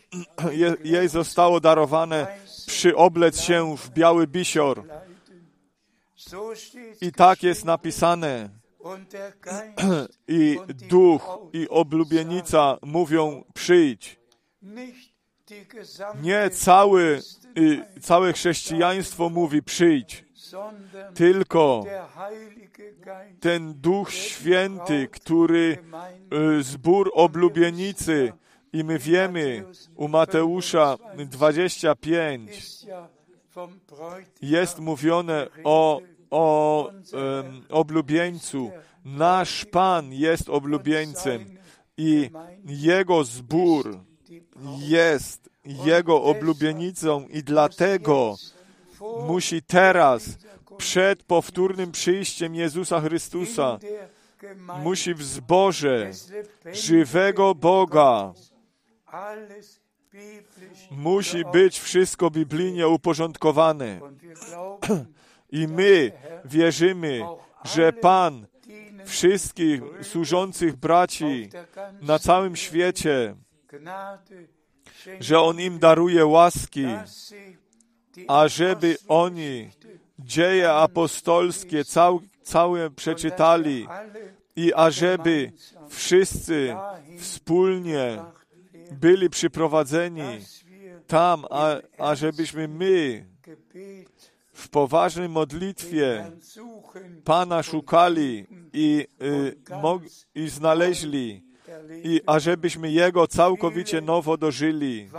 S1: *clears throat* jej zostało darowane przyoblec się w biały bisior. I tak jest napisane. *clears throat* I duch i oblubienica mówią przyjdź. Nie cały, y, całe chrześcijaństwo mówi przyjdź, tylko ten Duch Święty, który y, zbór oblubienicy. i my wiemy u Mateusza 25
S2: ist ja vom Bräutigam.
S1: jest mówione o, o em, oblubieńcu. Nasz Pan jest oblubieńcem i Jego zbór jest Jego oblubienicą i dlatego musi teraz, przed powtórnym przyjściem Jezusa Chrystusa, musi w zborze żywego Boga Musi być wszystko biblijnie uporządkowane. *clears throat* I my wierzymy, że Pan wszystkich służących braci na całym świecie, że On im daruje łaski, ażeby oni dzieje apostolskie cał, całe przeczytali i ażeby wszyscy wspólnie byli przyprowadzeni tam, a, ażebyśmy my w poważnej modlitwie Pana szukali i, y, mog, i znaleźli, i ażebyśmy Jego całkowicie nowo dożyli.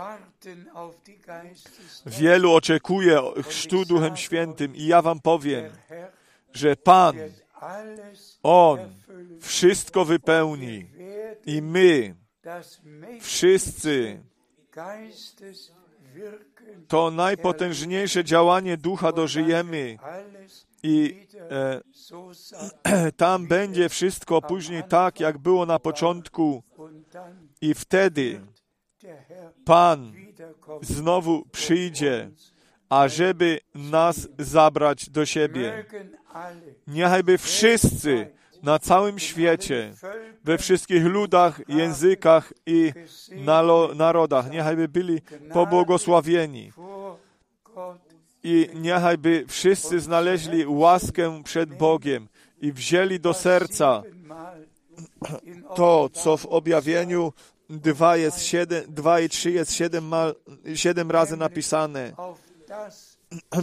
S1: Wielu oczekuje chrztu Duchem Świętym i ja wam powiem, że Pan, On wszystko wypełni i my wszyscy. to najpotężniejsze działanie Ducha dożyjemy i e, *clears throat* tam będzie wszystko później tak, jak było na początku i wtedy Pan znowu przyjdzie, ażeby nas zabrać do siebie. Niechajby wszyscy na całym świecie, we wszystkich ludach, językach i narodach, niechajby byli pobłogosławieni i niechajby wszyscy znaleźli łaskę przed Bogiem i wzięli do serca to, co w objawieniu 2, jest 7, 2 i 3 jest 7, mal, 7 razy napisane.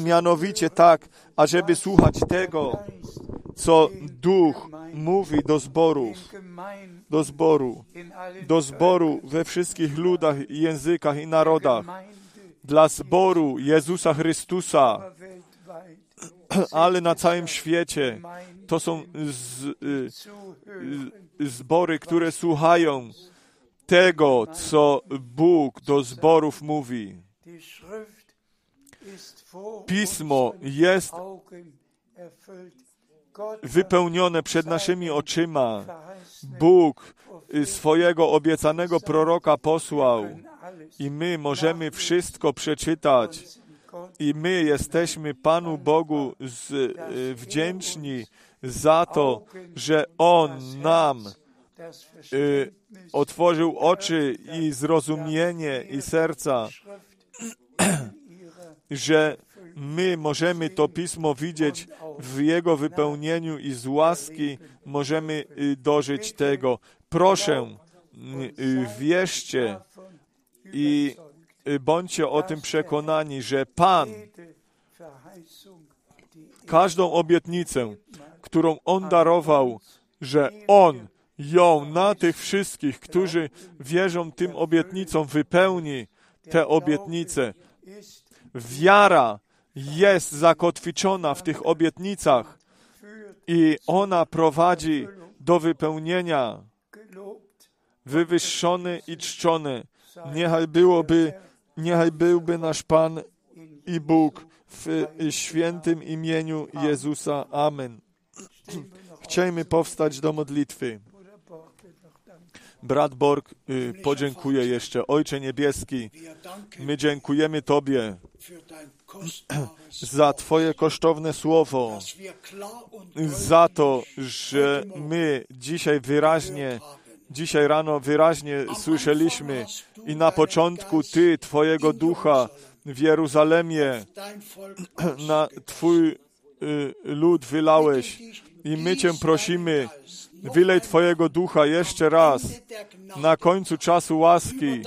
S1: Mianowicie tak, ażeby słuchać tego, co Duch mówi do zborów, do zboru, do zboru we wszystkich ludach, językach i narodach, dla zboru Jezusa Chrystusa, ale na całym świecie. To są z, y,
S2: zuhören.
S1: y, zbory, które słuchają tego, co Bóg do zborów mówi. Pismo jest wypełnione przed naszymi oczyma. Bóg y, swojego obiecanego proroka posłał i my możemy wszystko przeczytać. I my jesteśmy Panu Bogu z, y, wdzięczni za to, że On nam y, otworzył oczy i zrozumienie i serca, *clears throat* że my możemy to Pismo widzieć w Jego wypełnieniu i z łaski możemy y, dożyć tego. Proszę, y, wierzcie i y, bądźcie o tym przekonani, że Pan każdą obietnicę, którą On darował, że On ją na tych wszystkich, którzy wierzą tym obietnicom, wypełni te obietnice. Wiara jest zakotwiczona w tych obietnicach i ona prowadzi do wypełnienia. Wywyższony i czczony. Niechaj byłoby, niechaj byłby nasz Pan i Bóg w świętym imieniu Jezusa. Amen. *clears throat* Chciejmy powstać do modlitwy. Brat Borg y, podziękuję jeszcze. Ojcze Niebieski, my dziękujemy Tobie *clears throat* za Twoje kosztowne słowo, za to, że my dzisiaj wyraźnie, dzisiaj rano wyraźnie słyszeliśmy i na początku Ty, Twojego Ducha w Jeruzalemie na Twój y, lud wylałeś i my Cię prosimy, wylej Twojego Ducha jeszcze raz
S3: Gnade
S1: na końcu czasu łaski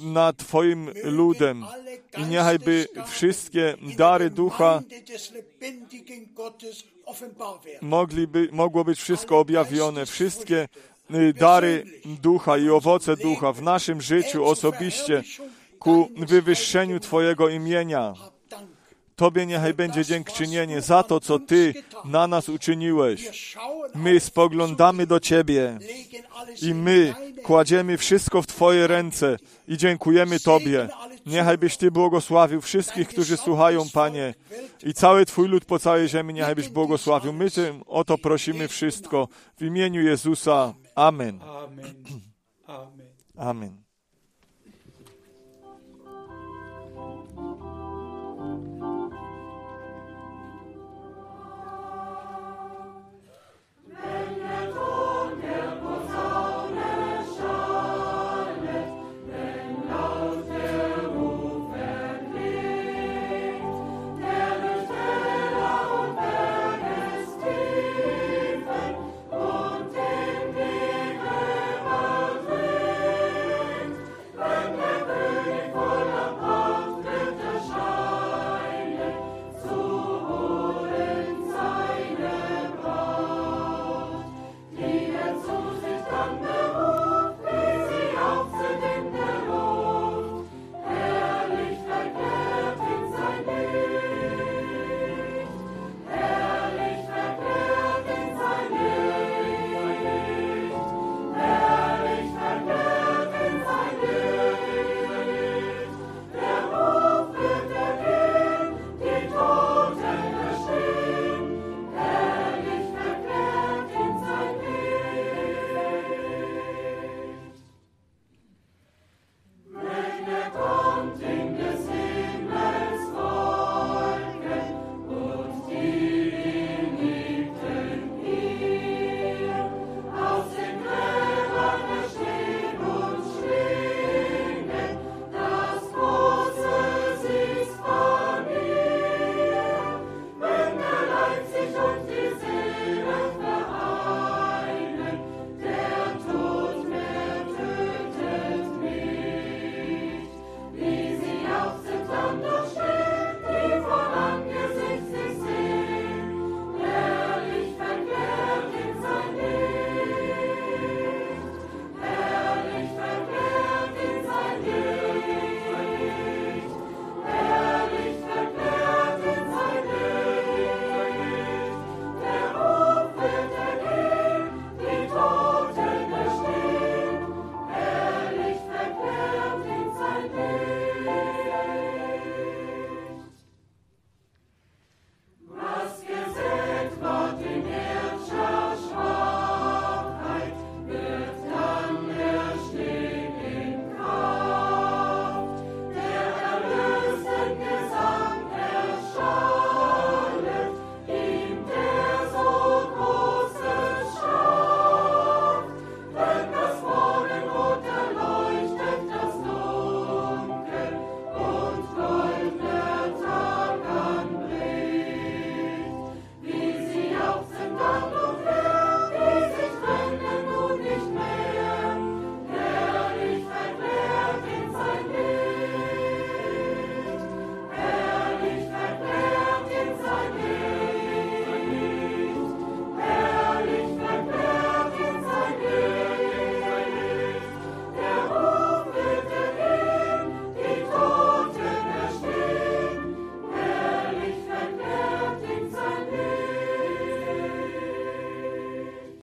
S1: nad Twoim ludem. i niechaj by wszystkie dary Ducha mogliby, mogło być wszystko objawione, wszystkie dary Ducha i owoce Ducha w naszym życiu osobiście ku wywyższeniu Twojego imienia. Tobie niechaj będzie dziękczynienie za to, co Ty na nas uczyniłeś. My spoglądamy do Ciebie i my kładziemy wszystko w Twoje ręce i dziękujemy Tobie. Niechaj byś Ty błogosławił wszystkich, którzy słuchają, Panie, i cały Twój lud po całej ziemi, niechaj byś błogosławił. My Cię o to prosimy wszystko w imieniu Jezusa.
S2: Amen. Amen.
S1: Amen.